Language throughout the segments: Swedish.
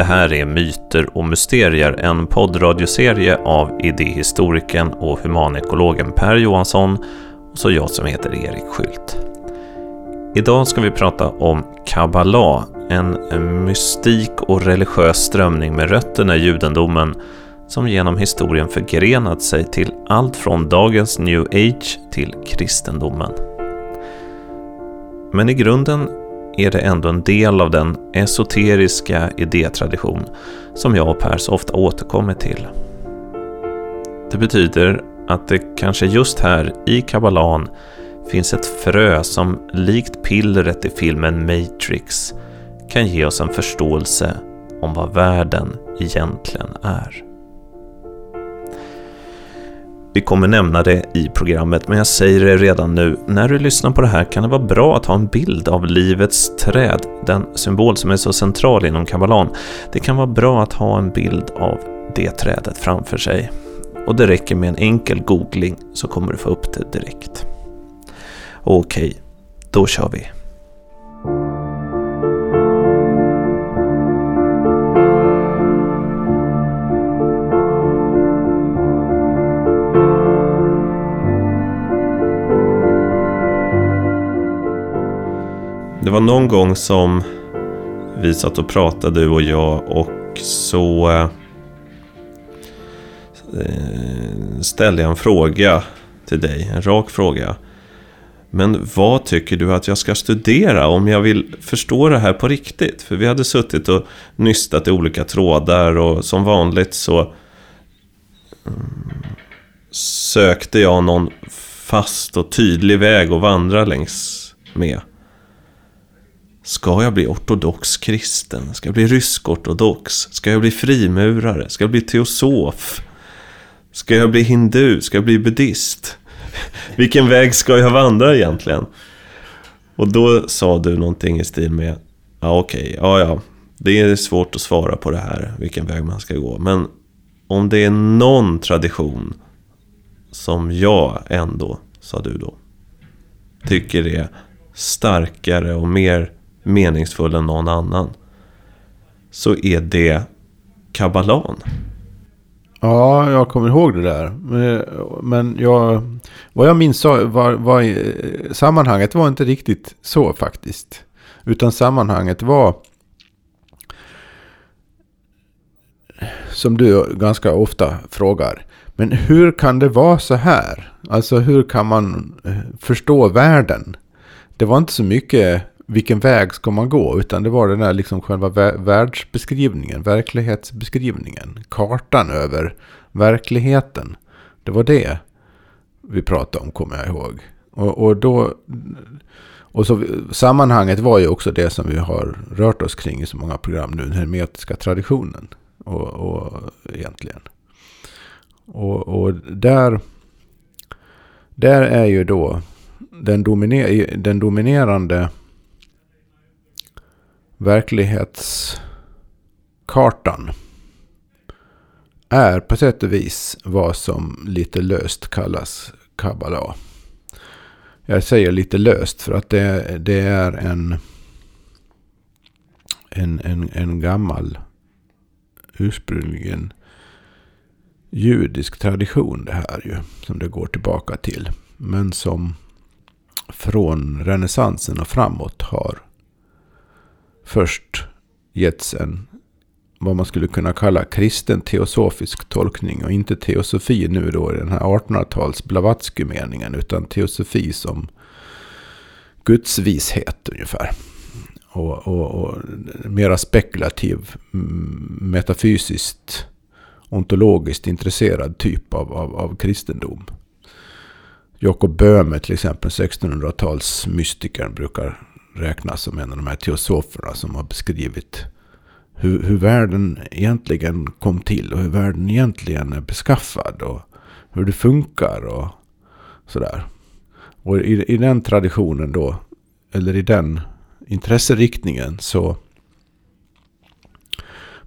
Det här är Myter och mysterier, en poddradioserie av idéhistorikern och humanekologen Per Johansson och så jag som heter Erik Skylt. Idag ska vi prata om Kabbala, en mystik och religiös strömning med rötterna i judendomen som genom historien förgrenat sig till allt från dagens new age till kristendomen. Men i grunden är det ändå en del av den esoteriska idétradition som jag och Per så ofta återkommer till. Det betyder att det kanske just här i kabbalan finns ett frö som likt pillret i filmen Matrix kan ge oss en förståelse om vad världen egentligen är. Vi kommer nämna det i programmet, men jag säger det redan nu. När du lyssnar på det här kan det vara bra att ha en bild av livets träd, den symbol som är så central inom kabbalan. Det kan vara bra att ha en bild av det trädet framför sig. Och det räcker med en enkel googling så kommer du få upp det direkt. Okej, då kör vi. Det var någon gång som vi satt och pratade du och jag och så eh, ställde jag en fråga till dig, en rak fråga. Men vad tycker du att jag ska studera om jag vill förstå det här på riktigt? För vi hade suttit och nystat i olika trådar och som vanligt så mm, sökte jag någon fast och tydlig väg att vandra längs med. Ska jag bli ortodox kristen? Ska jag bli rysk-ortodox? Ska jag bli frimurare? Ska jag bli teosof? Ska jag bli hindu? Ska jag bli buddhist? Vilken väg ska jag vandra egentligen? Och då sa du någonting i stil med Ja okej, okay, ja ja Det är svårt att svara på det här Vilken väg man ska gå Men om det är någon tradition Som jag ändå, sa du då Tycker är starkare och mer meningsfull än någon annan. Så är det kabbalan. Ja, jag kommer ihåg det där. Men jag, vad jag minns var, var, sammanhanget var inte riktigt så faktiskt. Utan sammanhanget var som du ganska ofta frågar. Men hur kan det vara så här? Alltså hur kan man eh, förstå världen? Det var inte så mycket vilken väg ska man gå? Utan det var den där liksom själva världsbeskrivningen, verklighetsbeskrivningen. Kartan över verkligheten. Det var det vi pratade om, kommer jag ihåg. Och, och då... Och så, sammanhanget var ju också det som vi har rört oss kring i så många program nu, den hermetiska traditionen. Och, och egentligen. Och, och där, där är ju då den, dominer, den dominerande verklighetskartan är på sätt och vis vad som lite löst kallas kabbala. Jag säger lite löst för att det, det är en, en, en, en gammal ursprungligen judisk tradition det här ju. Som det går tillbaka till. Men som från renässansen och framåt har först getts en vad man skulle kunna kalla kristen teosofisk tolkning och inte teosofi nu då i den här 1800-tals Blavatsky-meningen utan teosofi som gudsvishet ungefär. Och, och, och mera spekulativ, mm, metafysiskt, ontologiskt intresserad typ av, av, av kristendom. Jakob Böhme till exempel, 1600-tals mystikern, brukar räknas som en av de här teosoferna som har beskrivit hur, hur världen egentligen kom till och hur världen egentligen är beskaffad och hur det funkar och sådär. Och i, i den traditionen då, eller i den intresseriktningen så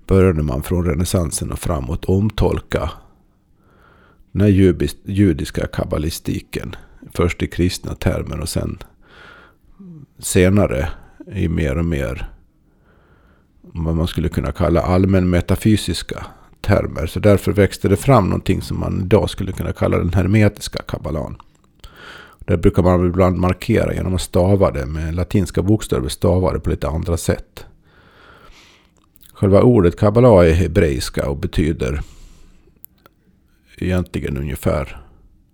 började man från renässansen och framåt omtolka den här judiska kabbalistiken. Först i kristna termer och sen senare i mer och mer vad man skulle kunna kalla allmän metafysiska termer. Så därför växte det fram någonting som man idag skulle kunna kalla den hermetiska kabbalan. Det brukar man ibland markera genom att stava det med latinska bokstäver stavade på lite andra sätt. Själva ordet kabbala är hebreiska och betyder egentligen ungefär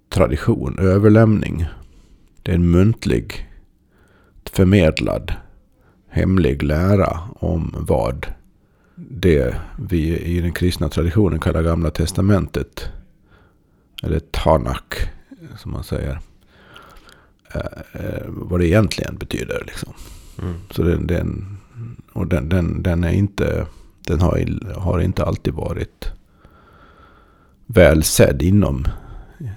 tradition, överlämning. Det är en muntlig, förmedlad, hemlig lära om vad det vi i den kristna traditionen kallar Gamla Testamentet, eller Tanak som man säger, eh, vad det egentligen betyder. Liksom. Mm. Så den, den, och den, den, den, är inte, den har, har inte alltid varit väl sedd inom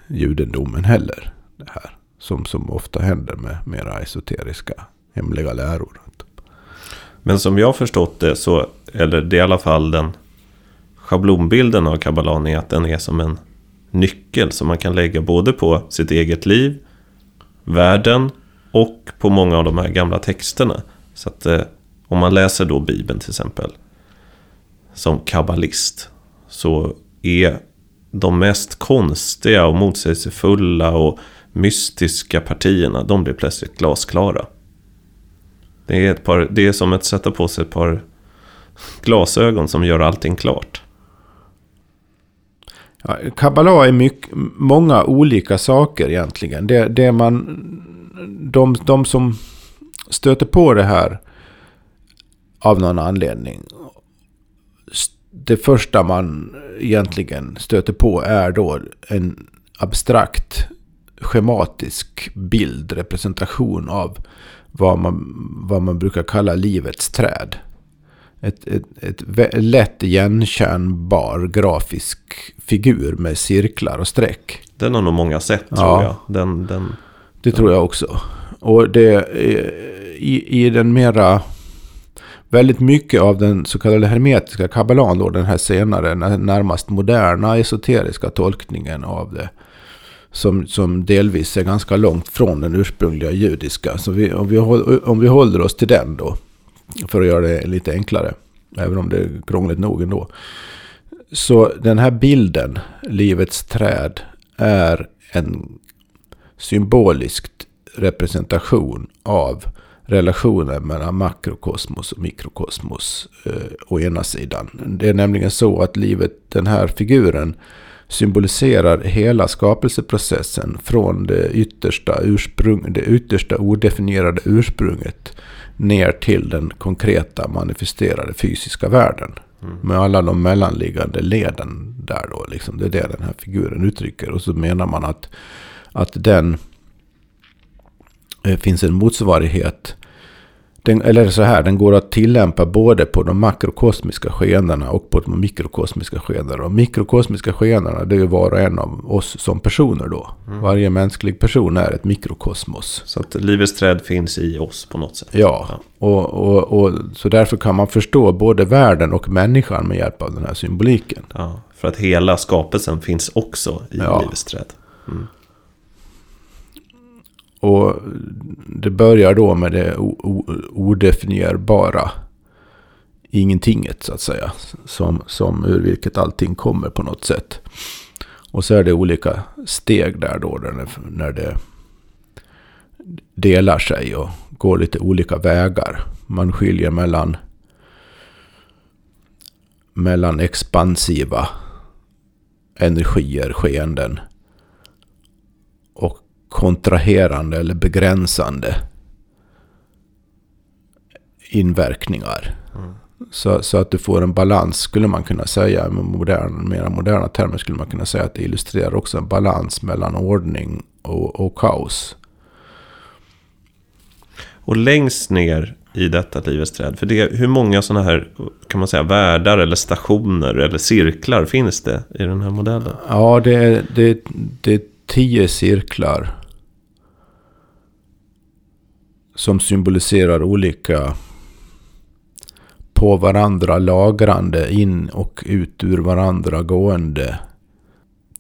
judendomen heller. Det här. Som, som ofta händer med mera esoteriska hemliga läror. Men som jag har förstått det så, eller det är i alla fall den schablonbilden av kabbalan är att den är som en nyckel som man kan lägga både på sitt eget liv, världen och på många av de här gamla texterna. Så att eh, om man läser då Bibeln till exempel som kabbalist så är de mest konstiga och motsägelsefulla och mystiska partierna, de blir plötsligt glasklara. Det är, ett par, det är som att sätta på sig ett par glasögon som gör allting klart. Ja, Kabbala är mycket, många olika saker egentligen. Det, det man, de, de som stöter på det här av någon anledning. Det första man egentligen stöter på är då en abstrakt schematisk bild, representation av vad man, vad man brukar kalla livets träd. Ett, ett, ett lätt igenkännbar grafisk figur med cirklar och streck. Den har nog många sett ja, tror jag. Den, den, det den. tror jag också. Och det i, i den mera... Väldigt mycket av den så kallade hermetiska kabbalan, då den här senare, närmast moderna esoteriska tolkningen av det som, som delvis är ganska långt från den ursprungliga judiska. Så vi, om, vi, om vi håller oss till den då, för att göra det lite enklare, även om det är krångligt nog ändå. Så den här bilden, livets träd, är en symbolisk representation av relationen mellan makrokosmos och mikrokosmos eh, å ena sidan. Det är nämligen så att livet, den här figuren, symboliserar hela skapelseprocessen från det yttersta, ursprung, det yttersta odefinierade ursprunget ner till den konkreta manifesterade fysiska världen. Mm. Med alla de mellanliggande leden där då. Liksom. Det är det den här figuren uttrycker. Och så menar man att, att den eh, finns en motsvarighet den, eller så här, den går att tillämpa både på de makrokosmiska skeendena och på de mikrokosmiska skeendena. De mikrokosmiska skeendena det är ju var och en av oss som personer då. Mm. Varje mänsklig person är ett mikrokosmos. Så att livets träd finns i oss på något sätt. Ja, ja. Och, och, och, så därför kan man förstå både världen och människan med hjälp av den här symboliken. Ja, för att hela skapelsen finns också i ja. livets träd. Mm. Och det börjar då med det odefinierbara ingentinget så att säga. Som, som ur vilket allting kommer på något sätt. Och så är det olika steg där då när det, delar sig och går lite olika vägar. Man skiljer mellan, mellan expansiva energier, skeenden kontraherande eller begränsande inverkningar. Mm. Så, så att du får en balans skulle man kunna säga. Med modern, mera moderna termer skulle man kunna säga att det illustrerar också en balans mellan ordning och, och kaos. Och längst ner i detta livets träd, för det, hur många sådana här kan man säga, världar eller stationer eller cirklar finns det i den här modellen? Ja, det är, det, det är tio cirklar som symboliserar olika på varandra lagrande, in och ut ur varandra gående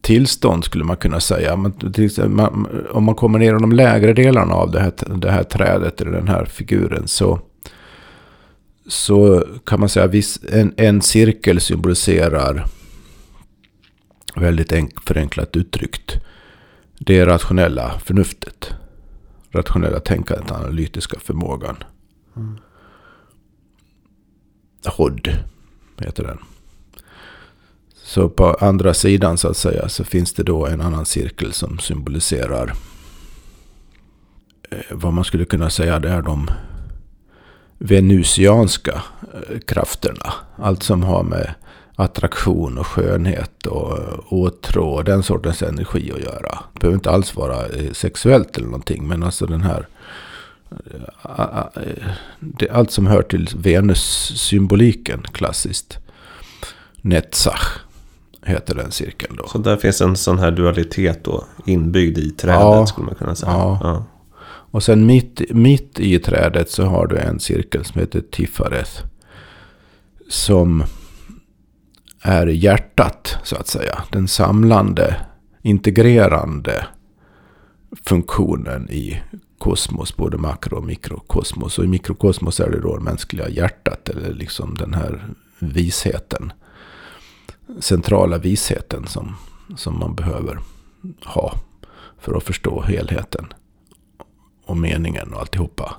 tillstånd skulle man kunna säga. om man kommer ner i de lägre delarna av det här, det här trädet eller den här figuren så, så kan man säga att en, en cirkel symboliserar väldigt enk, förenklat uttryckt det rationella förnuftet. Rationella tänkandet, analytiska förmågan. Mm. HOD heter den. Så på andra sidan så att säga så finns det då en annan cirkel som symboliserar eh, vad man skulle kunna säga det är de venusianska eh, krafterna. Allt som har med attraktion och skönhet och åtrå och den sortens energi att göra. Det behöver inte alls vara eh, sexuellt eller någonting. Men alltså den här... Allt som hör till Venus-symboliken klassiskt. Netzach heter den cirkeln då. Så där finns en sån här dualitet då inbyggd i trädet ja, skulle man kunna säga. Ja. ja. Och sen mitt, mitt i trädet så har du en cirkel som heter Tifareth. Som är hjärtat så att säga. Den samlande, integrerande funktionen i kosmos, både makro och mikrokosmos. Och i mikrokosmos är det då det mänskliga hjärtat, eller liksom den här visheten centrala visheten som, som man behöver ha för att förstå helheten och meningen och alltihopa.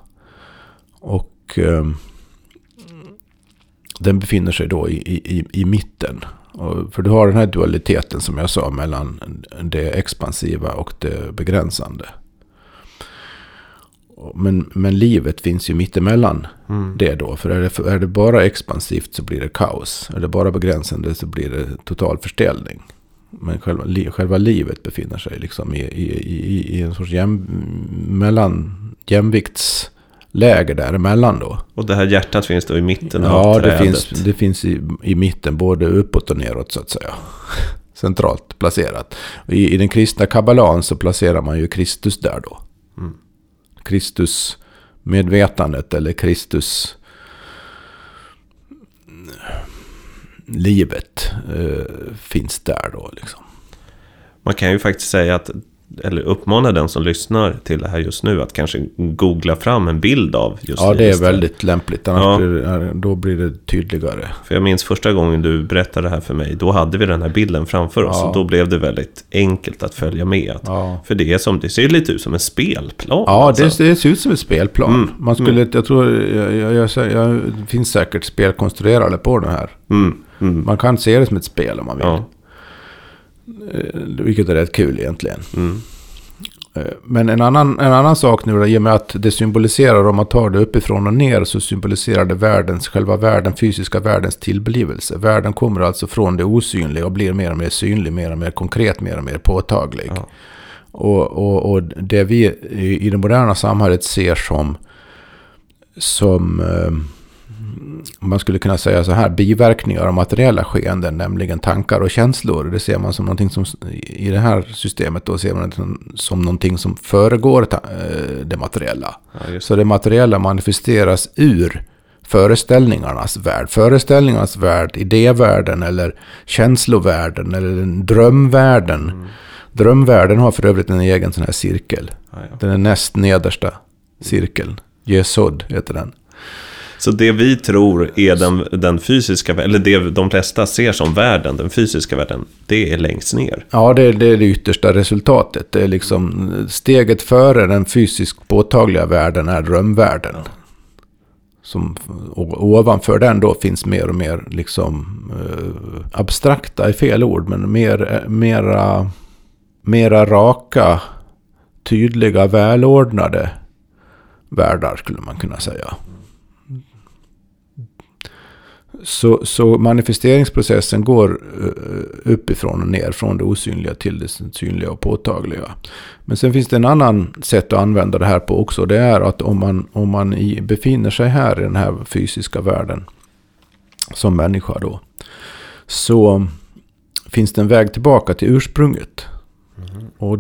Och eh, den befinner sig då i, i, i mitten. Och för du har den här dualiteten som jag sa mellan det expansiva och det begränsande. Men, men livet finns ju mittemellan mm. det då. För är det, är det bara expansivt så blir det kaos. Är det bara begränsande så blir det total förställning. Men själva, li, själva livet befinner sig liksom i, i, i, i en sorts jäm, mellan, jämviktsläge däremellan då. Och det här hjärtat finns då i mitten ja, av trädet? Ja, det finns, det finns i, i mitten både uppåt och neråt så att säga. Centralt placerat. I, I den kristna kabbalan så placerar man ju Kristus där då. Mm. Kristus medvetandet eller Kristus livet eh, finns där då liksom. Man kan ju faktiskt säga att eller uppmana den som lyssnar till det här just nu att kanske googla fram en bild av just Ja, det är väldigt lämpligt. Annars ja. blir det, då blir det tydligare. För jag minns första gången du berättade det här för mig. Då hade vi den här bilden framför oss. Ja. Och då blev det väldigt enkelt att följa med. Ja. För det, är som, det ser lite ut som en spelplan. Ja, alltså. det, det, ser ut som en spelplan. Mm. Man skulle, mm. jag tror, jag, jag, jag, jag, det finns säkert spelkonstruerade på den här. Mm. Mm. Man kan se det som ett spel om man vill. Eh, vilket är rätt kul egentligen. Mm. Eh, men en annan, en annan sak nu då, i och med att det symboliserar, om man tar det uppifrån och ner, så symboliserar det världens, själva världen, fysiska världens tillblivelse. Världen kommer alltså från det osynliga och blir mer och mer synlig, mer och mer konkret, mer och mer påtaglig. Ja. Och, och, och det vi i det moderna samhället ser som, som eh, man skulle kunna säga så här, biverkningar av materiella skeenden, nämligen tankar och känslor. Det ser man som någonting som, i det här systemet då ser man det som någonting som föregår eh, det materiella. Ja, så det materiella manifesteras ur föreställningarnas värld. Föreställningarnas värld, idévärlden eller känslovärlden eller drömvärlden. Mm. Drömvärlden har för övrigt en egen sån här cirkel. Ja, ja. Den är näst nedersta cirkeln. Jesod heter den. Så det vi tror är den, den fysiska, eller det de flesta ser som världen, den fysiska världen, det är längst ner. Ja, det, det är det yttersta resultatet. Det är liksom steget före den fysiskt påtagliga världen är drömvärlden. Som, och ovanför den då finns mer och mer liksom eh, abstrakta, är fel ord, men mer, eh, mera, mera raka, tydliga, välordnade världar skulle man kunna säga. Så, så manifesteringsprocessen går eh, uppifrån och ner, från det osynliga till det synliga och påtagliga. Men sen finns det en annan sätt att använda det här på också. Det är att om man, om man i, befinner sig här i den här fysiska världen, som människa då, så finns det en väg tillbaka till ursprunget. Mm. Och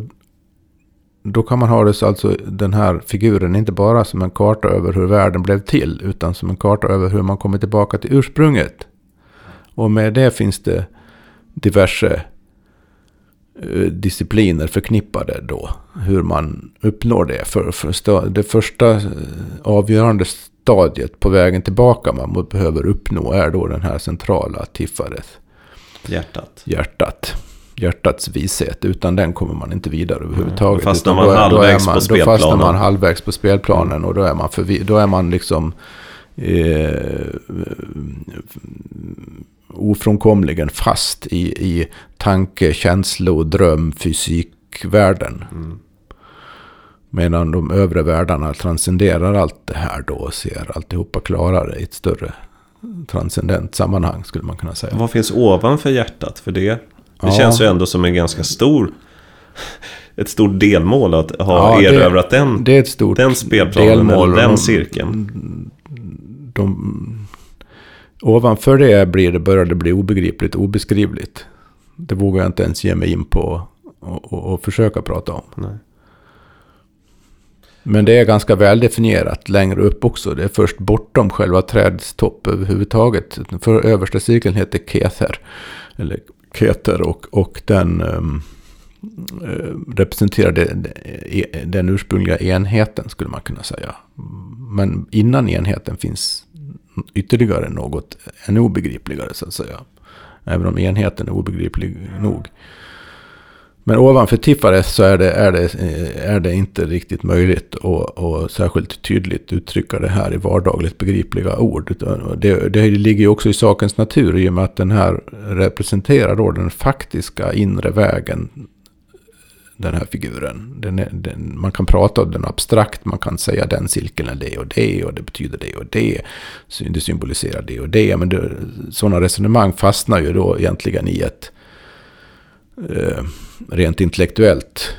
då kan man ha det så alltså den här figuren inte bara som en karta över hur världen blev till. Utan som en karta över hur man kommer tillbaka till ursprunget. Och med det finns det diverse eh, discipliner förknippade då. Hur man uppnår det. För, för det första eh, avgörande stadiet på vägen tillbaka man behöver uppnå är då den här centrala tiffaret. Hjärtat. Hjärtat. Hjärtats vishet. Utan den kommer man inte vidare överhuvudtaget. Då fastnar man då är- då halvvägs man- på Då fastnar spelplanen. man halvvägs på spelplanen och då är man, förvi- då är man liksom eh, ofrånkomligen fast i, i tanke, känslo, dröm, fysikvärlden. Mm. Medan de övre världarna transcenderar allt det här då och ser alltihopa klarare i ett större transcendent sammanhang skulle man kunna säga. Vad finns ovanför hjärtat? För det, det Ja. känns ju ändå som en ganska stor... Ett stort delmål att ha Ja, det- erövrat den, Det är ett stort den spelplanen, delmål. eller den De- cirkeln. De, ovanför det blir det, börjar det bli obegripligt, obeskrivligt. Det vågar jag inte ens ge mig in på och, och, och försöka prata om. Nej. Men det är ganska väl definierat längre upp också. Det är först bortom själva trädets topp överhuvudtaget. För översta cirkeln heter Kether. Eller heter och, och den representerade eh, e, den ursprungliga enheten skulle man kunna säga. Men innan enheten finns ytterligare något ännu obegripligare så att säga. Även om enheten är obegriplig nog. Men ovanför Tiffares så är det, är det, är det inte riktigt möjligt att, att särskilt tydligt uttrycka det här i vardagligt begripliga ord. Det, det ligger ju också i sakens natur i och med att den här representerar då den faktiska inre vägen. Den här figuren. Den är, den, man kan prata om den abstrakt, man kan säga den cirkeln är det och det och det betyder det och det. Det symboliserar det och det. Men det, sådana resonemang fastnar ju då egentligen i ett eh, Eh, rent intellektuellt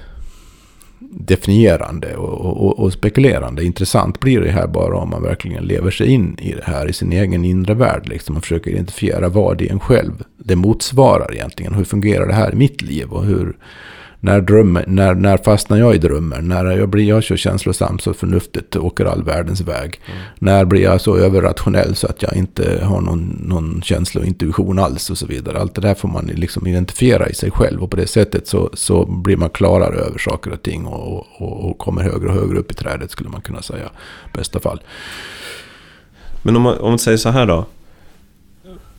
definierande och, och, och spekulerande. Intressant blir det här bara om man verkligen lever sig in i det här i sin egen inre värld. Liksom, och försöker identifiera vad i en själv det motsvarar egentligen. Hur fungerar det här i mitt liv och hur, när, drömmer, när, när fastnar jag i drömmen? När jag blir jag så känslosam så förnuftet åker all världens väg? När blir jag så överrationell så att jag inte har någon, någon känsla och intuition alls och så vidare. Allt det där får man liksom identifiera i sig själv och på det sättet så, så blir man klarare över saker och ting och, och, och kommer högre och högre upp i trädet skulle man kunna säga. I bästa fall. Men om man, om man säger så här då.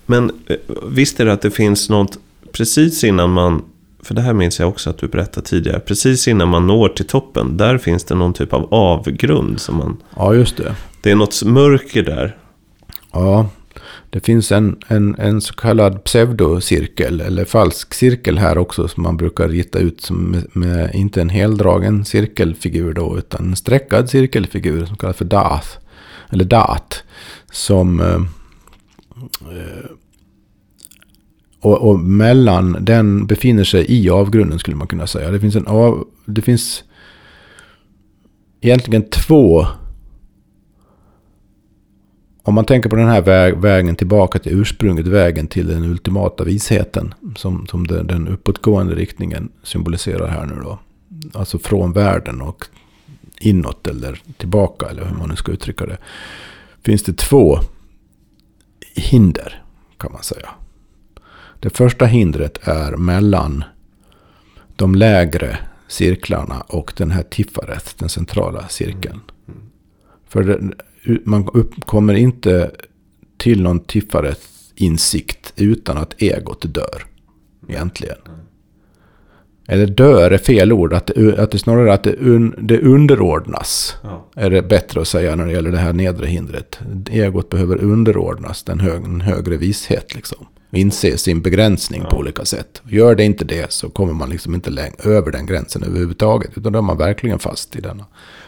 Men eh, visst är det att det finns något precis innan man... För det här minns jag också att du berättade tidigare. Precis innan man når till toppen. Där finns det någon typ av avgrund. Som man, Ja, just det. det är något mörker där. Ja, det finns en, en, en så kallad pseudocirkel eller falsk cirkel här också som man brukar rita ut som med, med inte en heldragen cirkelfigur då utan en streckad cirkelfigur som kallas för dath. Eller dat. Som... eh, eh, och, och mellan den befinner sig i avgrunden skulle man kunna säga. Det finns en av... Det finns egentligen två om man tänker på den här väg, vägen tillbaka till ursprunget, vägen till den ultimata visheten. Som, som den, den uppåtgående riktningen symboliserar här nu då. Alltså från världen och inåt eller tillbaka eller hur man nu ska uttrycka det. Finns det två hinder kan man säga. Det första hindret är mellan de lägre cirklarna och den här tiffaret, den centrala cirkeln. För det, man upp, kommer inte till någon tiffaret insikt utan att egot dör. Egentligen. Eller dör är fel ord. Att det, att det snarare att det, un, det underordnas. Ja. Är det bättre att säga när det gäller det här nedre hindret. Egot behöver underordnas den hög, en högre vishet. Liksom. Inse sin begränsning på olika sätt. Gör det inte det så kommer man liksom inte läng- över den gränsen överhuvudtaget. Utan då är man verkligen fast i denna.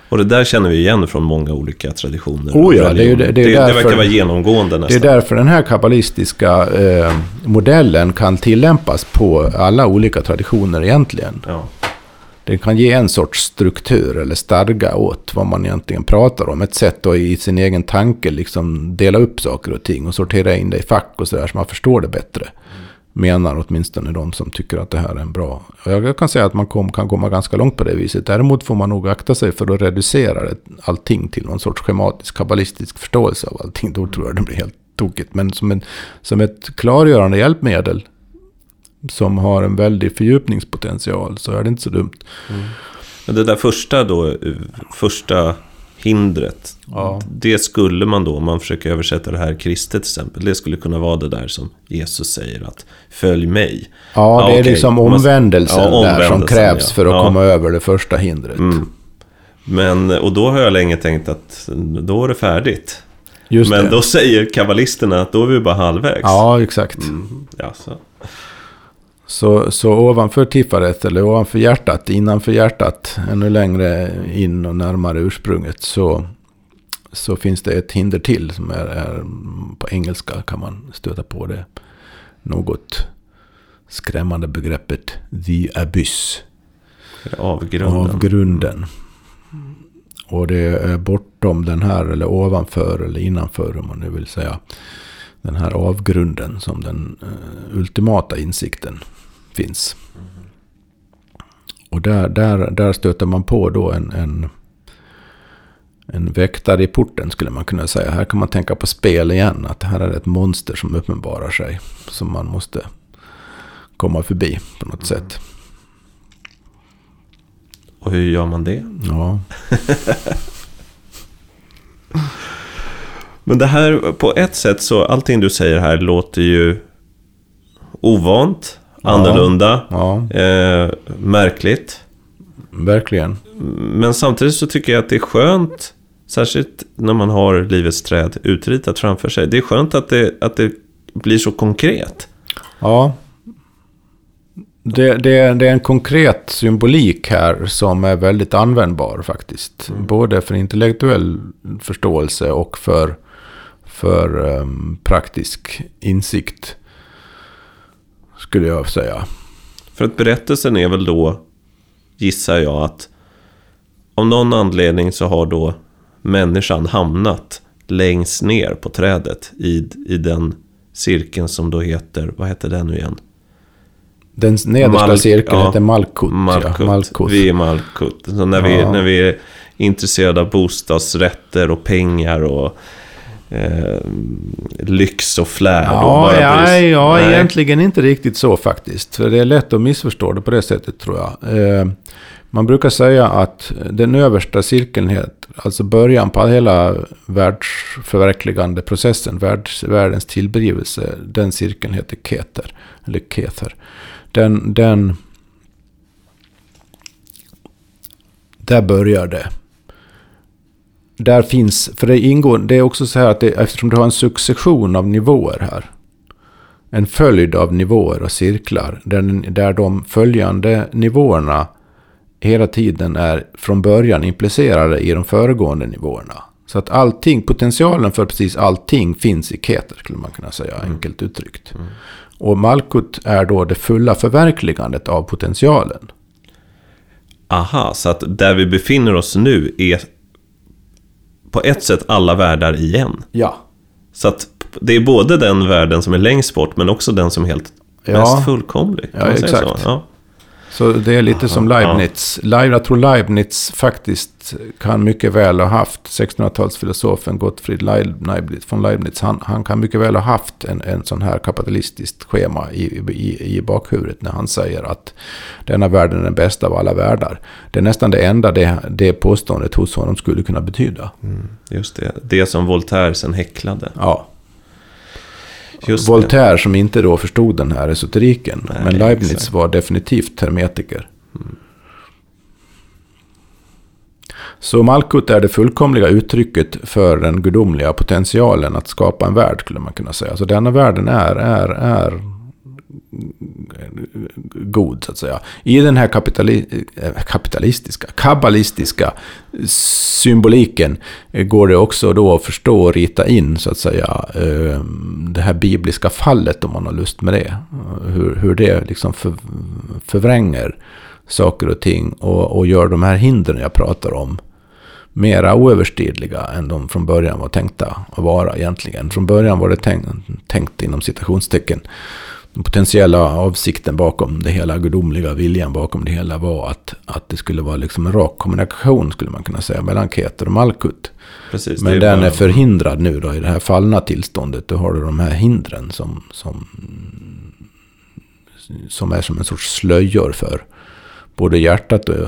Och det där känner vi igen från många olika traditioner. Oh ja, det är det är det, det därför- verkar vara genomgående Det är nästan. därför den här kabbalistiska eh, modellen kan tillämpas på alla olika traditioner egentligen. Ja. Den kan ge en sorts struktur eller stadga åt vad man egentligen pratar om. Ett sätt att i sin egen tanke liksom dela upp saker och ting och sortera in det i fack och sådär så man förstår det bättre. Menar åtminstone de som tycker att det här är en bra. Jag kan säga att man kom, kan komma ganska långt på det viset. Däremot får man nog akta sig för att reducera det, allting till någon sorts schematisk kabbalistisk förståelse av allting. Då tror jag det blir helt tokigt. Men som, en, som ett klargörande hjälpmedel som har en väldig fördjupningspotential så är det inte så dumt. Men det där första då, första hindret. Ja. Det skulle man då, om man försöker översätta det här kristet till exempel, det skulle kunna vara det där som Jesus säger att följ mig. Ja, det är okej. liksom omvändelsen, Ja, där som omvändelsen, krävs ja. för att Ja. komma över det första hindret. Mm. Men, och då har jag länge tänkt att då är det färdigt. Just Men det. då säger kabbalisterna att då är vi bara halvvägs. Ja, exakt. Mm, ja, så. Så, så ovanför tiffaret, eller ovanför hjärtat, innanför hjärtat, ännu längre in och närmare ursprunget, så, så finns det ett hinder till som är, är på engelska kan man stöta på det något skrämmande begreppet the abyss, Avgrunden. avgrunden. Och det är bortom den här, eller ovanför, eller innanför om man nu vill säga, den här avgrunden som den eh, ultimata insikten finns. Och där, där, där stöter man på då en, en, en väktare i porten skulle man kunna säga. Här kan man tänka på spel igen. Att här är ett monster som uppenbarar sig. Som man måste komma förbi på något sätt. Och hur gör man det? Ja, Men det här, på ett sätt så, allting du säger här låter ju ovant, Ja. annorlunda, ja eh, märkligt. verkligen. Men samtidigt så tycker jag att det är skönt, särskilt när man har livets träd utritat framför sig. Det är skönt att det, att det blir så konkret. Ja. Det, det, det är en konkret symbolik här som är väldigt användbar faktiskt. Både för intellektuell förståelse och för, för ehm, praktisk insikt. Skulle jag säga. För att berättelsen är väl då, gissar jag, att av någon anledning så har då människan hamnat längst ner på trädet i, i den cirkeln som då heter, vad heter den nu igen? Den nedersta Malk- cirkeln ja. heter Malkut. Malkut. Ja, Malkut. Vi är Malkut. Så när, vi, Ja. när vi är intresserade av bostadsrätter och pengar och eh, lyx och flärd. och Ja, bara ja, bry- ja Nej. egentligen inte riktigt så faktiskt. För det är lätt att missförstå det på det sättet tror jag. Eh, man brukar säga att den översta cirkeln, heter, alltså början på hela världsförverkligande processen, världs, världens tillblivelse, den cirkeln heter Keter. Eller Kether. Den, den... Där börjar det. Där finns, för det ingår, det är också så här att det, eftersom du har en succession av nivåer här. En följd av nivåer och cirklar. Där, där de följande nivåerna hela tiden är från början implicerade i de föregående nivåerna. Så att allting, potentialen för precis allting finns i Keter skulle man kunna säga, enkelt uttryckt. Och Malkut är då det fulla förverkligandet av potentialen. Aha, så att där vi befinner oss nu är på ett sätt alla världar igen. Ja. Så att det är både den världen som är längst bort men också den som är helt Ja. mest fullkomlig. Ja, exakt. Ja. Så det är lite som. Leibniz. Leib, jag tror Leibniz faktiskt kan mycket väl ha haft, 1600-talsfilosofen Gottfried Leibniz, von Leibniz, han, han kan mycket väl ha haft en, en sån här kapitalistiskt schema i, i, i bakhuvudet när han säger att denna världen är den bästa av alla världar. Det är nästan det enda det, det påståendet hos honom skulle kunna betyda. Just det. Det som Voltaire sen häcklade. Ja. Just det. Voltaire som inte då förstod den här esoteriken. Nej, men Leibniz exakt. var definitivt hermetiker. Så Malkut är det fullkomliga uttrycket för den gudomliga potentialen att skapa en värld skulle man kunna säga. Så denna världen är, är, är god så att säga. I den här kapitali eh, kapitalistiska, kabbalistiska symboliken går det också då att förstå och rita in så att säga eh, det här bibliska fallet om man har lust med det. Hur, hur det liksom för, förvränger saker och ting och, och gör de här hindren jag pratar om mera oöverstigliga än de från början var tänkta att vara egentligen. Från början var det tänkt, tänkt inom citationstecken den potentiella avsikten bakom det hela, gudomliga viljan bakom det hela var att, att det skulle vara liksom en rak kommunikation skulle man kunna säga mellan Keter och Malkut. Precis, Men den bara- är förhindrad nu då i det här fallna tillståndet. Då har du de här hindren som, som, som är som en sorts slöjor för både hjärtat och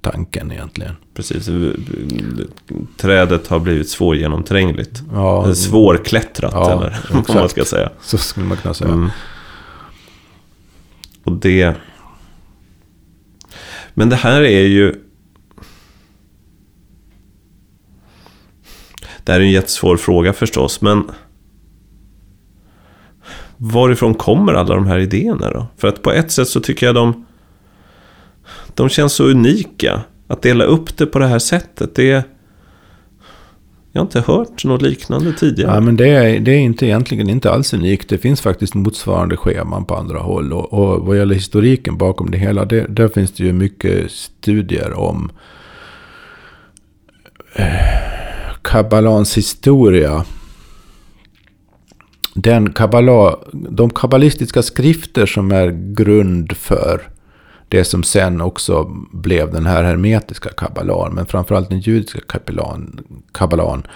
tanken egentligen. Precis. Trädet har blivit svårgenomträngligt. Ja, Svårklättrat, Ja, eller vad man ska säga. så skulle man kunna säga. Mm. Och det... Men det här är ju... Det här är en jättesvår fråga förstås, men... Varifrån kommer alla de här idéerna då? För att på ett sätt så tycker jag de... De känns så unika. Att dela upp det på det här sättet, det... Jag har inte hört något liknande tidigare. Ja, men det är, det är inte egentligen inte alls unikt. Det finns faktiskt motsvarande scheman på andra håll. Och, och vad gäller historiken bakom det hela, det, där finns det ju mycket studier om eh, kabbalans historia. Den kabbala, de kabbalistiska skrifter som är grund för det som sen också blev den här hermetiska kabbalan, men framförallt den judiska kabbalan, kabbalan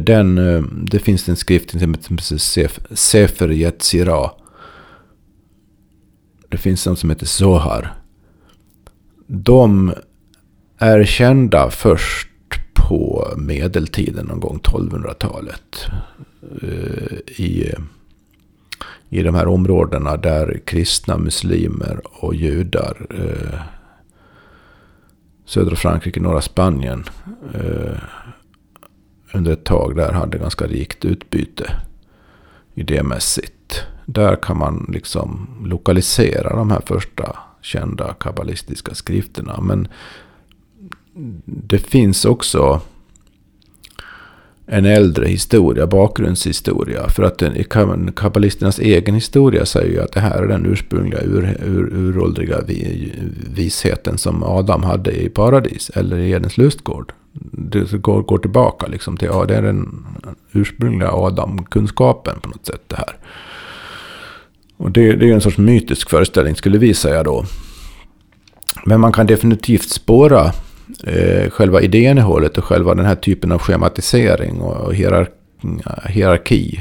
Den, eh, det finns en skrift som heter Sefer Yetzira. Det finns en som heter Zohar. De är kända först på medeltiden, någon gång 1200-talet. Eh, I, i de här områdena där kristna, muslimer och judar, eh, södra Frankrike, norra Spanien, eh, under ett tag där hade ganska rikt utbyte idémässigt. Där kan man liksom lokalisera de här första kända kabbalistiska skrifterna. Men det finns också en äldre historia, bakgrundshistoria. För att den, kabbalisternas egen historia säger ju att det här är den ursprungliga ur, ur, uråldriga vi, visheten som Adam hade i paradis eller i Edens lustgård. Det går, går tillbaka liksom till, ja det är den ursprungliga Adam-kunskapen på något sätt det här. Och det, det är ju en sorts mytisk föreställning skulle vi säga då. Men man kan definitivt spåra eh, själva idéinnehållet och själva den här typen av schematisering och, och hierarki.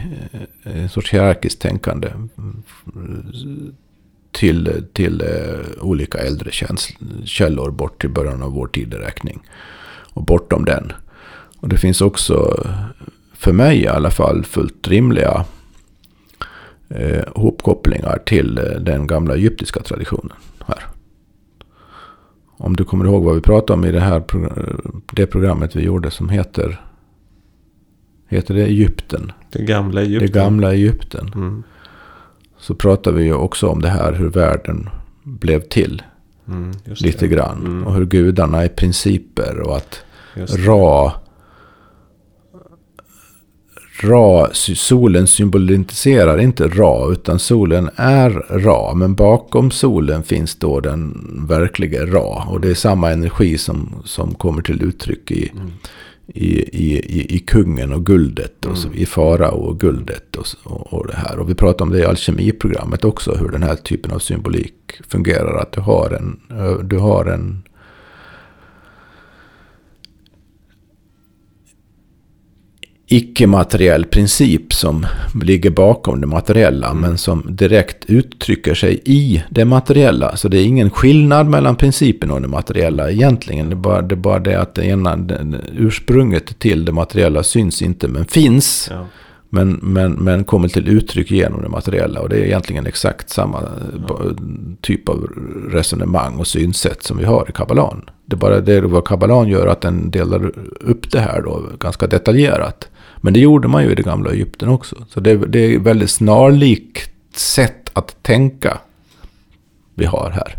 Eh, en sorts hierarkiskt tänkande. Mm, till, till eh, olika äldre källor bort till början av vår tideräkning. Och bortom den. Och det finns också, för mig i alla fall, fullt rimliga eh, hopkopplingar till eh, den gamla egyptiska traditionen här. Om du kommer ihåg vad vi pratade om i det här det programmet vi gjorde som heter Heter det Egypten? Det gamla Egypten. Det gamla Egypten. Mm. Så pratar vi ju också om det här hur världen blev till. Mm, Lite det. grann. Mm. Och hur gudarna är principer och att. Ra Ra, solen symboliserar inte Ra, utan solen är Ra. Men bakom solen finns då den verkliga Ra. Och det är samma energi som, som kommer till uttryck i, Mm. i, i, i, i kungen och guldet. Och så, I farao och guldet och, och, och det här. Och vi pratar om det i alkemiprogrammet också. Hur den här typen av symbolik fungerar. Att du har en, du har en icke-materiell princip som ligger bakom det materiella. Men som direkt uttrycker sig i det materiella. Så det är ingen skillnad mellan principen och det materiella egentligen. Det är bara det, är bara det att det ena, det, ursprunget till det materiella syns inte men finns. Ja. Men, men, men kommer till uttryck genom det materiella. Och det är egentligen exakt samma eh, ba- typ av resonemang och synsätt som vi har i kabbalan. Det är bara det vad kabbalan gör att den delar upp det här då ganska detaljerat. Men det gjorde man ju i det gamla Egypten också. Så det, det är väldigt snarlikt sätt att tänka vi har här.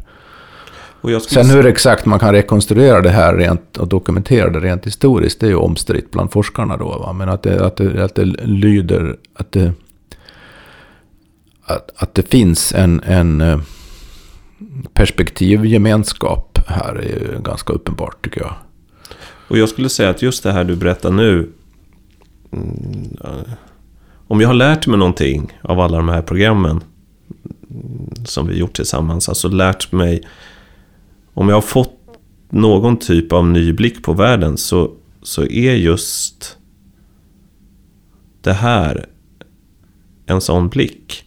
Sen hur exakt man kan rekonstruera det här rent, och dokumentera det rent historiskt, det är ju omstritt bland forskarna då. Va? Men att det, att, det, att det lyder, att det, att, att det finns en, en eh, perspektivgemenskap här är ju ganska uppenbart tycker jag. Och jag skulle säga att just det här du berättar nu. Mm, om jag har lärt mig någonting av alla de här programmen. Som vi gjort tillsammans. Alltså lärt mig. Om jag har fått någon typ av ny blick på världen. Så, så är just det här en sån blick.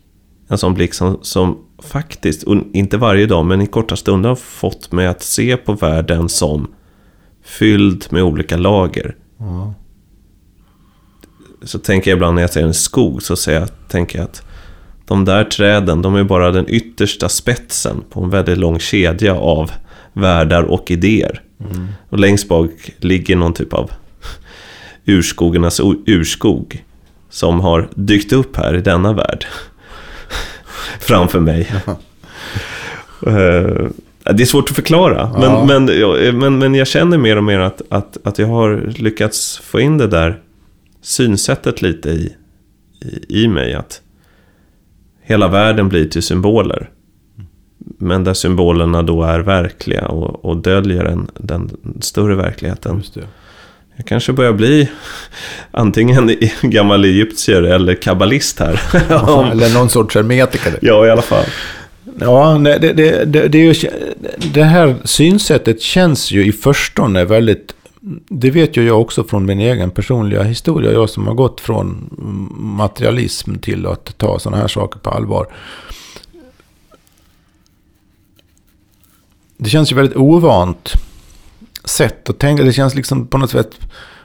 En sån blick som, som faktiskt, och inte varje dag, men i korta stunder har fått mig att se på världen som fylld med olika lager. Mm. Så tänker jag ibland när jag ser en skog, så säger jag, tänker jag att de där träden, de är bara den yttersta spetsen på en väldigt lång kedja av världar och idéer. Mm. Och längst bak ligger någon typ av urskogarnas urskog som har dykt upp här i denna värld. Framför mig. Eh, det är svårt att förklara, men, Ja. men, jag- men, men jag känner mer och mer att, att, att jag har lyckats få in det där synsättet lite i, i, i mig. Att hela världen blir till symboler. Men där symbolerna då är verkliga och, och döljer den, den större verkligheten. Jag kanske börjar bli antingen gammal egyptier eller kabbalist här. Ja, eller någon sorts hermetiker. ja, i alla fall. Ja, det, det, det, det, är ju, det här synsättet känns ju i förstone väldigt... Det vet ju jag också från min egen personliga historia. Jag som har gått från materialism till att ta sådana här saker på allvar. Det känns ju väldigt ovant sätt att tänka. Det känns liksom på något sätt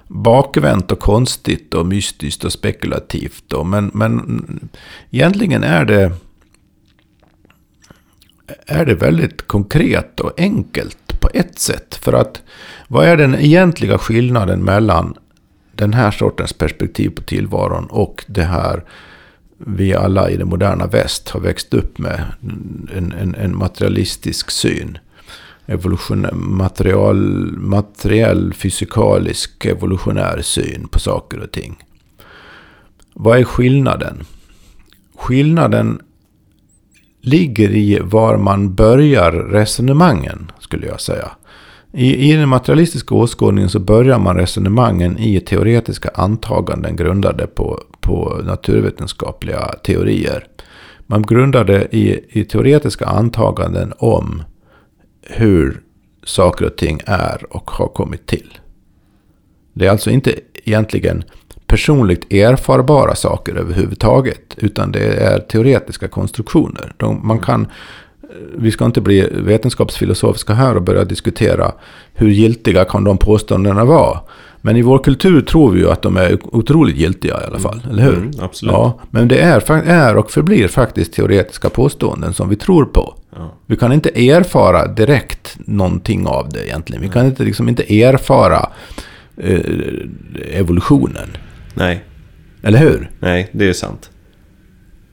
bakvänt och konstigt och mystiskt och spekulativt. Och, men, men egentligen är det är det väldigt konkret och enkelt på ett sätt. För att vad är den egentliga skillnaden mellan den här sortens perspektiv på tillvaron och det här vi alla i det moderna väst har växt upp med en, en, en materialistisk syn. Evolution, material, materiell, fysikalisk, evolutionär syn på saker och ting. Vad är skillnaden? Skillnaden ligger i var man börjar resonemangen, skulle jag säga. I, I den materialistiska åskådningen så börjar man resonemangen i teoretiska antaganden grundade på, på naturvetenskapliga teorier. Man grundar det i, i teoretiska antaganden om hur saker och ting är och har kommit till. Det är alltså inte egentligen personligt erfarbara saker överhuvudtaget. Utan det är teoretiska konstruktioner. De, man kan, vi ska inte bli vetenskapsfilosofiska här och börja diskutera hur giltiga kan de påståendena vara. Men i vår kultur tror vi ju att de är otroligt giltiga i alla fall, eller hur? Mm, absolut. Ja, men det är, är och förblir faktiskt teoretiska påståenden som vi tror på. Ja. Vi kan inte erfara direkt någonting av det egentligen. Vi kan inte, liksom inte erfara eh, evolutionen. Nej, Eller hur? nej, det är sant.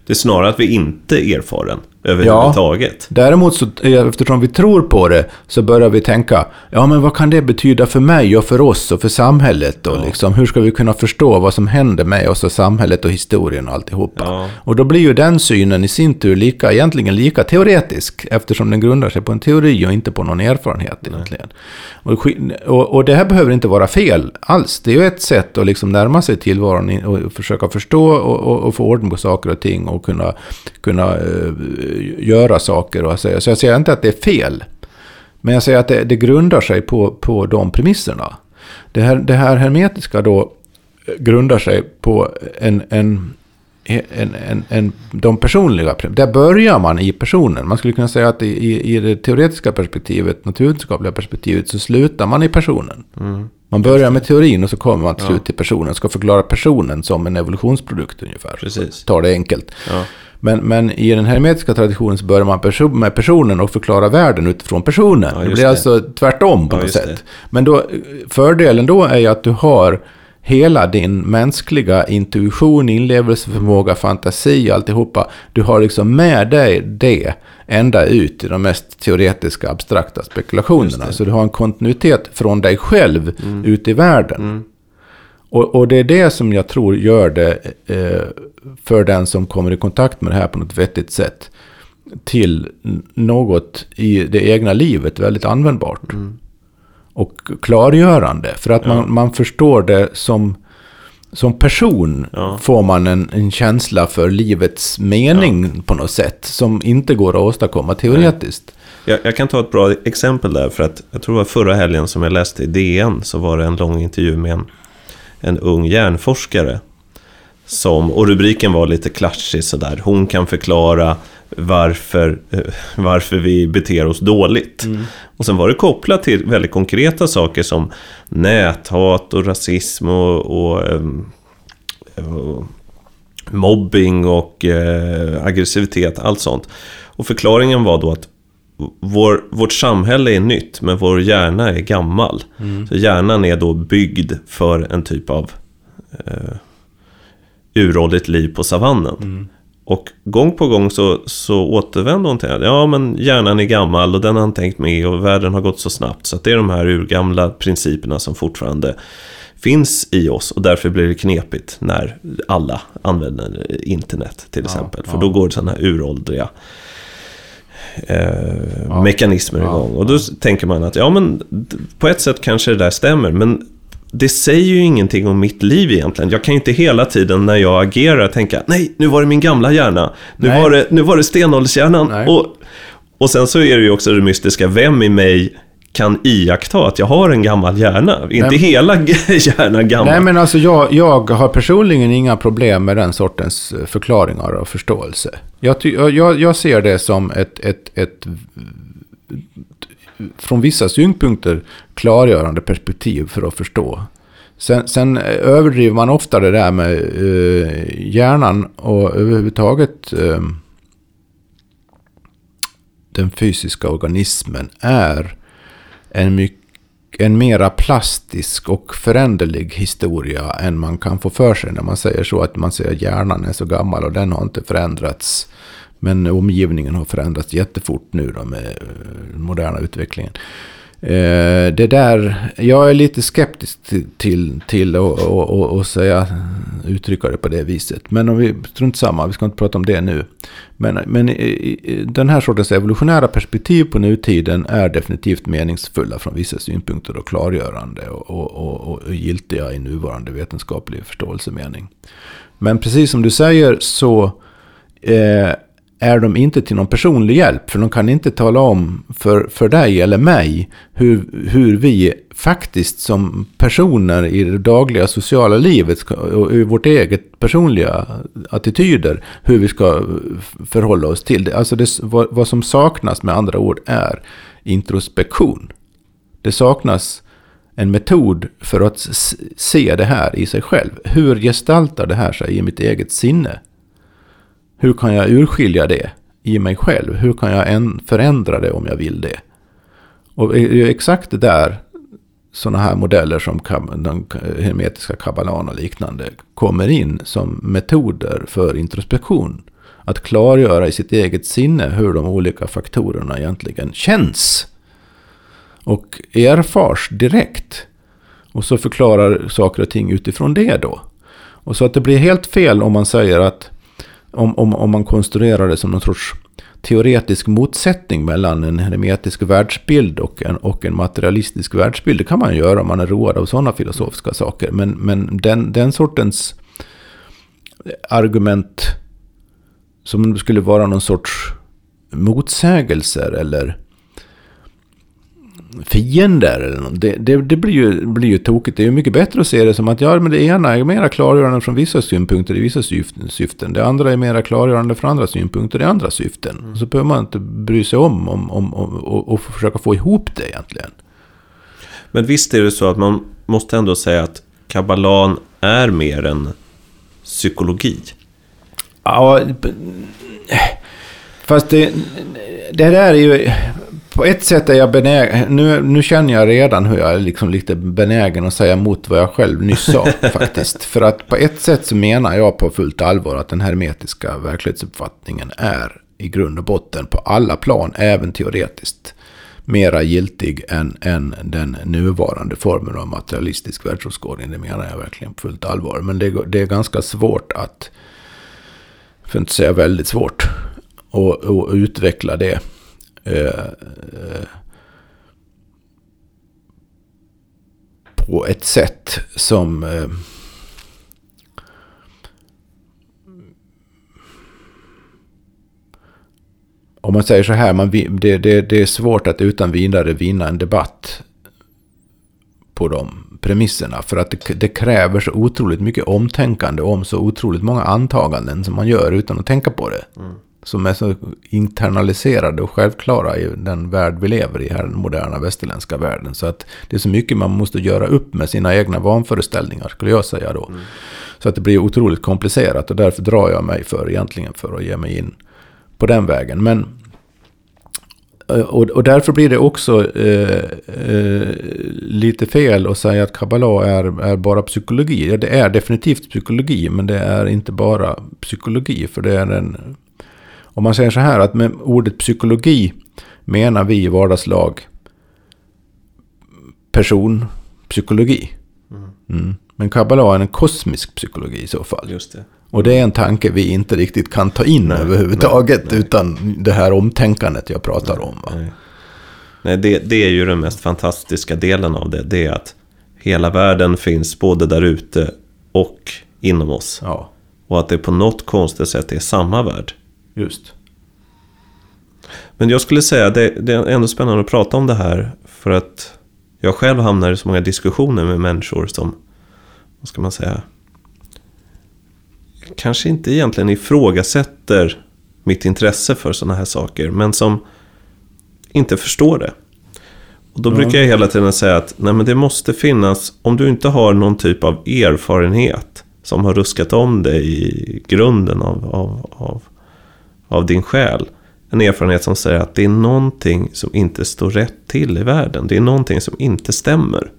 Det är snarare att vi inte erfar den överhuvudtaget. Däremot så, eh, eftersom vi tror på det, så börjar vi tänka, ja men vad kan det betyda för mig och för oss och för samhället? Och Ja. liksom, hur ska vi kunna förstå vad som händer med oss och samhället och historien och alltihopa? Ja. Och då blir ju den synen i sin tur lika, egentligen lika teoretisk, eftersom den grundar sig på en teori och inte på någon erfarenhet egentligen. Och, och, och det här behöver inte vara fel alls. Det är ju ett sätt att liksom närma sig tillvaron och försöka förstå och, och, och få ordning på saker och ting och kunna, kunna eh, göra saker. Och säga. Så jag säger inte att det är fel. Men jag säger att det, det grundar sig på, på de premisserna. Det här, det här hermetiska då eh, grundar sig på en, en, en, en, en, de personliga premisserna. Där börjar man i personen. Man skulle kunna säga att i, i det teoretiska perspektivet, naturvetenskapliga perspektivet, så slutar man i personen. Mm. Man börjar med teorin och så kommer man till Ja. slut till personen. Ska förklara personen som en evolutionsprodukt ungefär. Precis. Ta det enkelt. Ja. Men, men i den hermetiska traditionen så börjar man perso- med personen och förklara världen utifrån personen. Ja, det blir det. alltså tvärtom på något sätt. det. Men då, fördelen då är ju att du har hela din mänskliga intuition, inlevelseförmåga, fantasi, alltihopa. Du har liksom med dig det ända ut i de mest teoretiska, abstrakta spekulationerna. Så du har en kontinuitet från dig själv ut i världen. Mm. Och, och det är det som jag tror gör det eh, för den som kommer i kontakt med det här på något vettigt sätt. Till något i det egna livet väldigt användbart. Och klargörande. För att. Ja. man, man förstår det som, som person. Ja. Får man en, en känsla för livets mening på något sätt. Som inte går att åstadkomma teoretiskt. Jag, jag kan ta ett bra exempel där, för att jag tror det var förra helgen som jag läste i DN, så var det en lång intervju med en, en ung hjärnforskare. Som, och rubriken var lite klatschig sådär. Hon kan förklara varför, eh, varför vi beter oss dåligt. Mm. Och sen var det kopplat till väldigt konkreta saker som näthat och rasism och, och, ehm, och mobbing och eh, aggressivitet, allt sånt. Och förklaringen var då att vår, vårt samhälle är nytt, men vår hjärna är gammal. Mm. Så hjärnan är då byggd för en typ av eh, uråldrigt liv på savannen. Mm. Och gång på gång så, så återvänder hon till att ja men hjärnan är gammal och den har han tänkt med och världen har gått så snabbt. Så att det är de här urgamla principerna som fortfarande finns i oss och därför blir det knepigt när alla använder internet till Ja, exempel. För ja. då går sådana här uråldriga eh, Ja, mekanismer ja, igång. Och då tänker man att ja men på ett sätt kanske det där stämmer men det säger ju ingenting om mitt liv egentligen. Jag kan ju inte hela tiden när jag agerar tänka nej, nu var det min gamla hjärna. Nu, Nej. var det, nu var det stenåldershjärnan. Och, och sen så är det ju också det mystiska, vem i mig kan iaktta att jag har en gammal hjärna? Inte Nej. hela hjärnan gammal. Nej, men alltså jag, jag har personligen inga problem med den sortens eh, förklaringar och förståelse. Jag- jag, jag ser det som ett, ett, ett från vissa synpunkter klargörande perspektiv för att förstå. Sen, sen överdriver man ofta det där med eh, hjärnan och överhuvudtaget eh, den fysiska organismen är en, mycket, en mera plastisk och föränderlig historia än man kan få för sig när man säger så att man säger att hjärnan är så gammal och den har inte förändrats. Men omgivningen har förändrats jättefort nu då med den moderna utvecklingen. Eh, det där, jag är lite skeptisk till, till, till och, och, och säga, uttrycka det på det viset. Men om vi, strunt samma, vi ska inte prata om det nu. Men, men den här sortens evolutionära perspektiv på nutiden är definitivt meningsfulla från vissa synpunkter och klargörande och, och, och, och giltiga i nuvarande vetenskaplig förståelsemening. Men precis som du säger så eh, är de inte till någon personlig hjälp. För de kan inte tala om för, för dig eller mig hur, hur vi faktiskt som personer i det dagliga sociala livet och i vårt eget personliga attityder, hur vi ska förhålla oss till det. Alltså det, vad, vad som saknas med andra ord är introspektion. Det saknas en metod för att se det här i sig själv. Hur gestaltar det här sig i mitt eget sinne? Hur kan jag urskilja det i mig själv? Hur kan jag förändra det om jag vill det? Och det är exakt det där sådana här modeller som den hermetiska kabbalan och liknande kommer in som metoder för introspektion. Att klargöra i sitt eget sinne hur de olika faktorerna egentligen känns. Och erfars direkt. Och så förklarar saker och ting utifrån det då. Och så att det blir helt fel om man säger att om, om, om man konstruerar det som någon sorts teoretisk motsättning mellan en hermetisk världsbild och en, och en materialistisk världsbild. Det kan man göra om man är road av sådana filosofiska saker. Men, men den, den sortens argument som skulle vara någon sorts motsägelser eller fiender. Eller något. Det, det, det blir, ju, blir ju tokigt. Det är ju mycket bättre att se det som att ja, men det ena är mera klargörande från vissa synpunkter i vissa syften. Det andra är mera klargörande från andra synpunkter i andra syften. Så behöver man inte bry sig om, om, om, om och, och försöka få ihop det egentligen. Men visst är det så att man måste ändå säga att kabbalan är mer än psykologi. Ja, fast det, det där är ju... På ett sätt är jag benägen... Nu, nu känner jag redan hur jag är liksom lite benägen att säga emot vad jag själv nyss sa faktiskt. För att på ett sätt så menar jag på fullt allvar att den hermetiska verklighetsuppfattningen är i grund och botten på alla plan, även teoretiskt, mera giltig än, än den nuvarande formen av materialistisk världsåskådning. Det menar jag verkligen på fullt allvar. Men det, det är ganska svårt att för att inte säga väldigt svårt, att, att utveckla det. Eh, eh, på ett sätt som eh, om man säger så här, man, det, det, det är svårt att utan vidare vinna en debatt på de premisserna. För att det, det kräver så otroligt mycket omtänkande om så otroligt många antaganden som man gör utan att tänka på det. Mm som är så internaliserade och självklara i den värld vi lever i här, den moderna västerländska världen. Så att det är så mycket man måste göra upp med sina egna vanföreställningar, skulle jag säga då. Mm. Så att det blir otroligt komplicerat och därför drar jag mig för egentligen för att ge mig in på den vägen. Men Eh, och, och därför blir det också eh, eh, lite fel att säga att kabbala är, är bara psykologi. Ja, det är definitivt psykologi, men det är inte bara psykologi. För det är en... Om man säger så här att med ordet psykologi menar vi i vardagslag personpsykologi. Mm. Mm. Men kabbala är en kosmisk psykologi i så fall. Just det. Och det är en tanke vi inte riktigt kan ta in nej, överhuvudtaget. Nej, nej. Utan det här omtänkandet jag pratar om. Va? Nej, det, det, är ju den mest fantastiska delen av det. Det är att hela världen finns både där ute och inom oss. Ja. Och att det på något konstigt sätt är samma värld. Just. Men jag skulle säga att det, det är ändå spännande att prata om det här. För att jag själv hamnar i så många diskussioner med människor som, vad ska man säga, kanske inte egentligen ifrågasätter mitt intresse för sådana här saker, men som inte förstår det. Och då mm. brukar jag hela tiden säga att nej, men det måste finnas, om du inte har någon typ av erfarenhet som har ruskat om dig i grunden av, av, av, av din själ. En erfarenhet som säger att det är någonting som inte står rätt till i världen. Det är någonting som inte stämmer.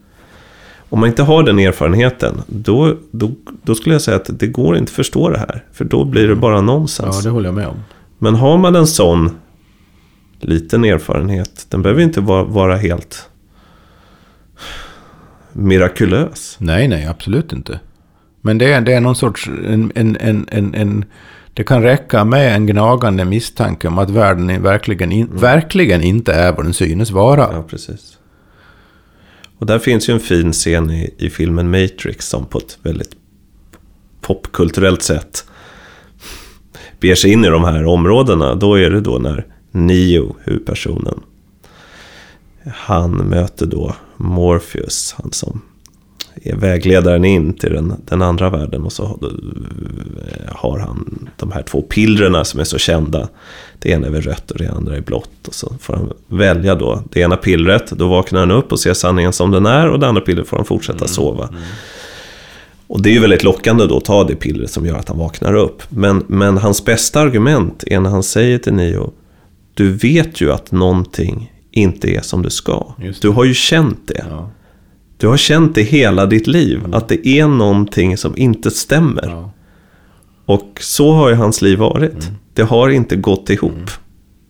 Om man inte har den erfarenheten, då, då, då skulle jag säga att det går inte att förstå det här. För då blir det bara nonsens. Ja, det håller jag med om. Men har man en sån liten erfarenhet, den behöver inte vara, vara helt mirakulös. Nej, nej, absolut inte. Men det är, det är någon sorts... En, en, en, en, en, det kan räcka med en gnagande misstanke om att världen verkligen, in, mm. verkligen inte är vad den synes vara. Ja, precis. Och där finns ju en fin scen i, i filmen Matrix som på ett väldigt popkulturellt sätt beger sig in i de här områdena. Då är det då när Neo, huvudpersonen, han möter då Morpheus, han som är vägledaren in till den, den andra världen. Och så har han de här två pillrena som är så kända. Det ena är väl rött och det andra är blått. Och så får han välja då det ena pillret. Då vaknar han upp och ser sanningen som den är. Och det andra pillret får han fortsätta mm, sova. Mm. Och det är ju väldigt lockande då att ta det pillret som gör att han vaknar upp. Men, men hans bästa argument är när han säger till Neo. Du vet ju att någonting inte är som det ska. Du har ju känt det. Ja. Du har känt det hela ditt liv, mm. att det är någonting som inte stämmer. Ja. Och så har ju hans liv varit. Mm. Det har inte gått ihop. Mm.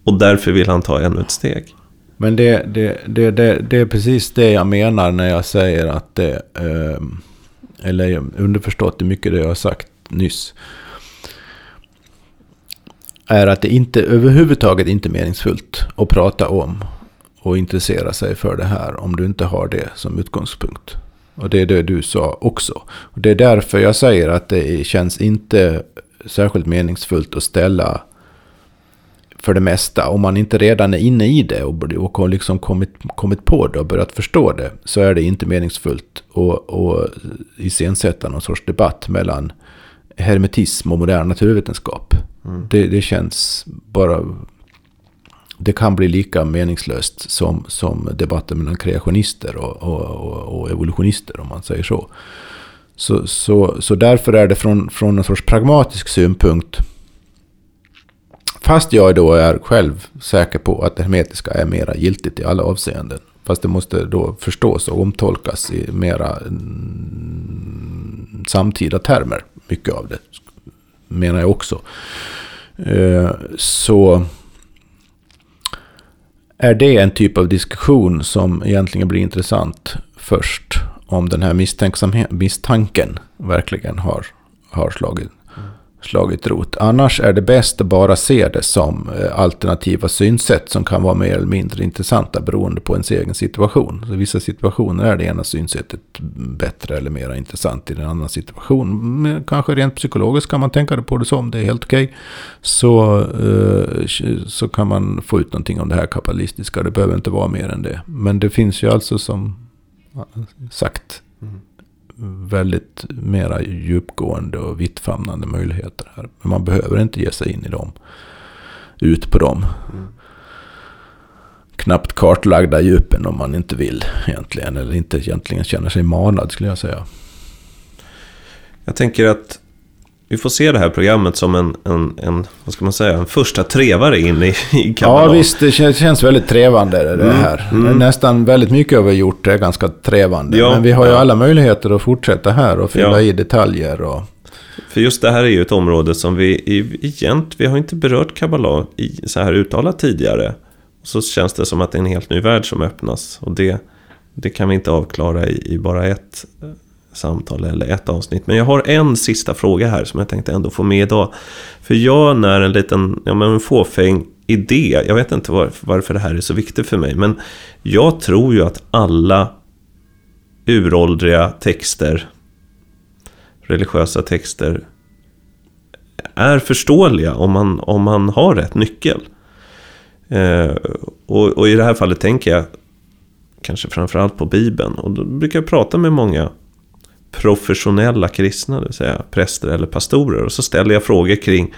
Och därför vill han ta ännu ett steg. Men det, det, det, det, det är precis det jag menar när jag säger att det... Eh, eller underförstått, det är mycket det jag har sagt nyss. Är att det inte överhuvudtaget inte är meningsfullt att prata om och intressera sig för det här om du inte har det som utgångspunkt. Och det är det du sa också. Och det är därför jag säger att det känns inte särskilt meningsfullt att ställa för det mesta. Om man inte redan är inne i det och, och liksom kommit, kommit på det och börjat förstå det så är det inte meningsfullt att, att iscensätta någon sorts debatt mellan hermetism och modern naturvetenskap. Mm. Det, det känns bara det kan bli lika meningslöst som, som debatten mellan kreationister och, och, och, evolutionister, om man säger så. Så, så, så därför är det från, från en sorts pragmatisk synpunkt, fast jag då är själv säker på att det hermetiska är mera giltigt i alla avseenden, fast det måste då förstås och omtolkas i mera mm, samtida termer, mycket av det, menar jag också. Eh, så är det en typ av diskussion som egentligen blir intressant först om den här misstanken verkligen har, har slagit slagit rot. Annars är det bäst att bara se det som eh, alternativa synsätt som kan vara mer eller mindre intressanta beroende på ens egen situation. Så I vissa situationer är det ena synsättet bättre eller mer intressant i en annan situation. Men kanske rent psykologiskt kan man tänka på det som, det är helt okej. Okay. Så, eh, så kan man få ut någonting om det här kapitalistiska, det behöver inte vara mer än det. Men det finns ju alltså som sagt väldigt mera djupgående och vittfamnande möjligheter här. Men man behöver inte ge sig in i dem. ut på dem. Knappt kartlagda djupen om man inte vill egentligen. Eller inte egentligen känner sig manad skulle jag säga. Jag tänker att vi får se det här programmet som en, en, en vad ska man säga, en första trevare in i, i Kabbalah. Ja visst, det känns, väldigt trevande det Mm, här. mm. Nästan väldigt mycket vi har gjort är ganska trevande. Ja, Men vi har ju ja. alla möjligheter att fortsätta här och fylla Ja. i detaljer. Och, För just det här är ju ett område som vi i- egent, vi har inte berört Kabbalah i, så här uttalat tidigare. Så känns det som att det är en helt ny värld som öppnas. Och det, det kan vi inte avklara i, i bara ett samtal eller ett avsnitt. Men jag har en sista fråga här som jag tänkte ändå få med idag. För jag när en liten, ja men en fåfäng idé, jag vet inte var, varför det här är så viktigt för mig. Men jag tror ju att alla uråldriga texter, religiösa texter, är förståeliga om man, om man har rätt nyckel. Eh, och, och i det här fallet tänker jag kanske framförallt på Bibeln. Och då brukar jag prata med många professionella kristna, det vill säga präster eller pastorer. Och så ställer jag frågor kring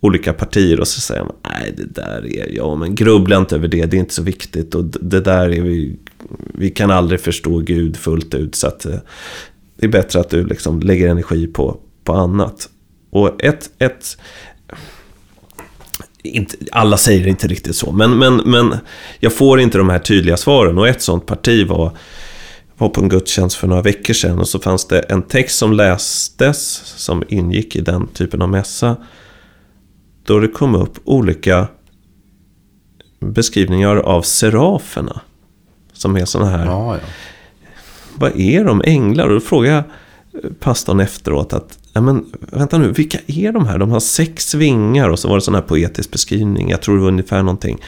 olika partier och så säger man nej det där är, ja men grubbla inte över det, det är inte så viktigt. Och det där är vi, vi kan aldrig förstå Gud fullt ut. Så att eh, det är bättre att du liksom lägger energi på, på annat. Och ett, ett inte, alla säger inte riktigt så, men, men, men jag får inte de här tydliga svaren. Och ett sånt parti var, var på en gudstjänst för några veckor sedan. Och så fanns det en text som lästes, som ingick i den typen av mässa. Då det kom upp olika beskrivningar av seraferna. Som är sådana här ja, ja. vad är de? Änglar? Och då frågar jag pastorn efteråt att, ja men vänta nu, vilka är de här? De har sex vingar och så var det sån här poetisk beskrivning. Jag tror det var ungefär någonting.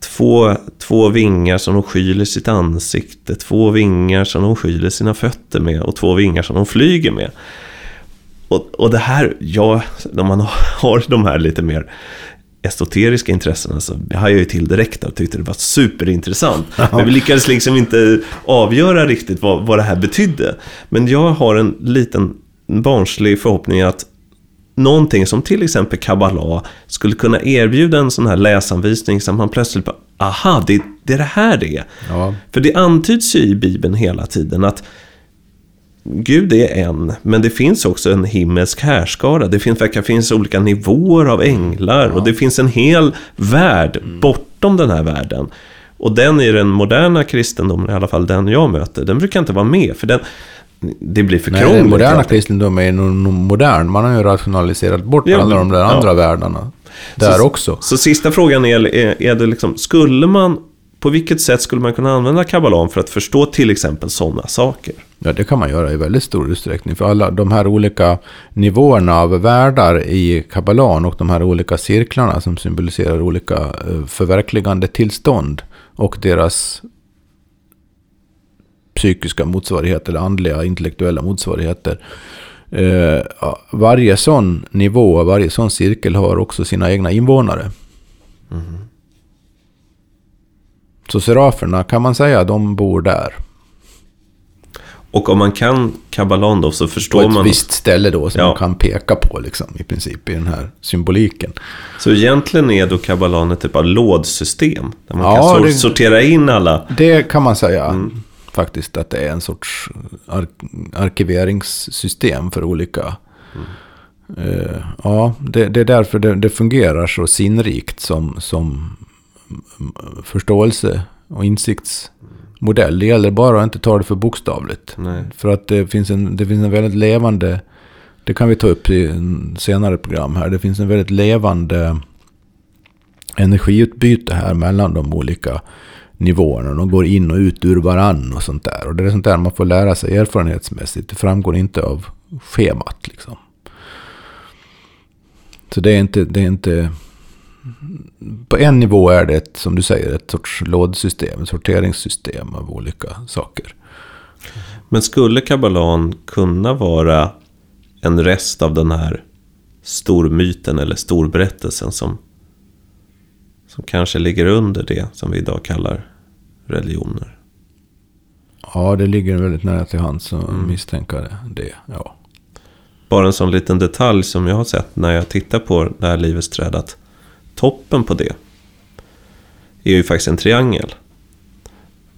Två, två vingar som de skyler sitt ansikte, två vingar som de skyler sina fötter med och två vingar som de flyger med. Och, och det här, ja, när man har de här lite mer esoteriska intressena så hajade jag ju till direkt och tyckte det var superintressant. Men vi lyckades liksom inte avgöra riktigt vad, vad det här betydde. Men jag har en liten barnslig förhoppning att någonting som till exempel Kabbalah skulle kunna erbjuda en sån här läsanvisning som man plötsligt bara, aha, det, det är det här det är. Ja. För det antyds ju i Bibeln hela tiden att Gud är en, men det finns också en himmelsk härskara. Det finns, verkar finnas olika nivåer av änglar och det finns en hel värld bortom den här världen. Och den i den moderna kristendomen, i alla fall den jag möter, den brukar inte vara med. För den, det blir för Nej, krångligt. den moderna kristendomen är nog nog modern. Man har ju rationaliserat bort Ja, alla de där ja. andra världarna. Där Så- också. Så sista frågan är, är, är det liksom, skulle man, på vilket sätt skulle man kunna använda kabbalan för att förstå till exempel sådana saker? Ja, det kan man göra i väldigt stor utsträckning. För alla de här olika nivåerna av världar i kabbalan och de här olika cirklarna som symboliserar olika eh, förverkligande tillstånd och deras psykiska motsvarigheter andliga intellektuella motsvarigheter. Eh, varje sån nivå, varje sån cirkel har också sina egna invånare. Så seraferna kan man säga, de bor där. Och om man kan kabbalan då så på förstår ett man... visst ställe då som Ja. man kan peka på liksom, i princip i den här symboliken. Så egentligen är då kabbalan ett typ av lådsystem. Där man Ja, kan sor- det- sortera in alla. Det kan man säga Mm. Faktiskt att det är en sorts ar- arkiveringssystem för olika... Mm. Eh, ja, det, det är därför det, det fungerar så sinnrikt som, som mm, förståelse och insiktsmodell. Det gäller bara att inte ta det för bokstavligt. Nej. För att det finns, en, det finns en väldigt levande, det kan vi ta upp i en senare program här, det finns en väldigt levande energiutbyte här mellan de olika nivåerna. De går in och ut ur varann och sånt där. Och det är sånt där man får lära sig erfarenhetsmässigt. Det framgår inte av schemat liksom. Så det är inte, det är inte... På en nivå är det, ett, som du säger, ett sorts lådsystem, ett sorteringssystem av olika saker. Men skulle kabbalan kunna vara en rest av den här stormyten eller storberättelsen som, som kanske ligger under det som vi idag kallar religioner? Ja, det ligger väldigt nära till hands att misstänka det. Ja. Bara en sån liten detalj som jag har sett när jag tittar på det här Livets träd. Att toppen på det är ju faktiskt en triangel.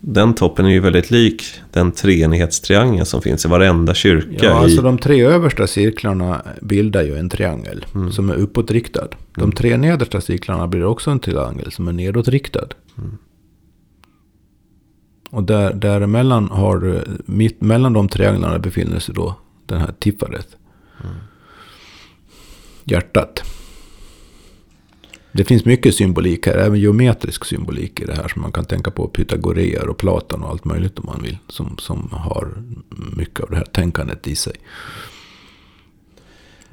Den toppen är ju väldigt lik den treenighetstriangel som finns i varenda kyrka. Ja, alltså i... de tre översta cirklarna bildar ju en triangel Mm. som är uppåtriktad. De tre nedersta cirklarna blir också en triangel som är nedåtriktad. Mm. Och där, däremellan har du, mitt mellan de trianglarna befinner sig då den här tiffaret. Mm. Hjärtat. Det finns mycket symbolik här, även geometrisk symbolik i det här som man kan tänka på Pythagoreer och Platon och allt möjligt om man vill. Som, som har mycket av det här tänkandet i sig.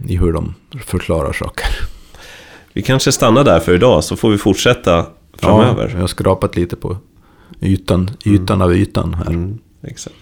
I hur de förklarar saker. Vi kanske stannar där för idag så får vi fortsätta framöver. Ja, jag har skrapat lite på ytan, ytan av ytan här. Mm, exakt.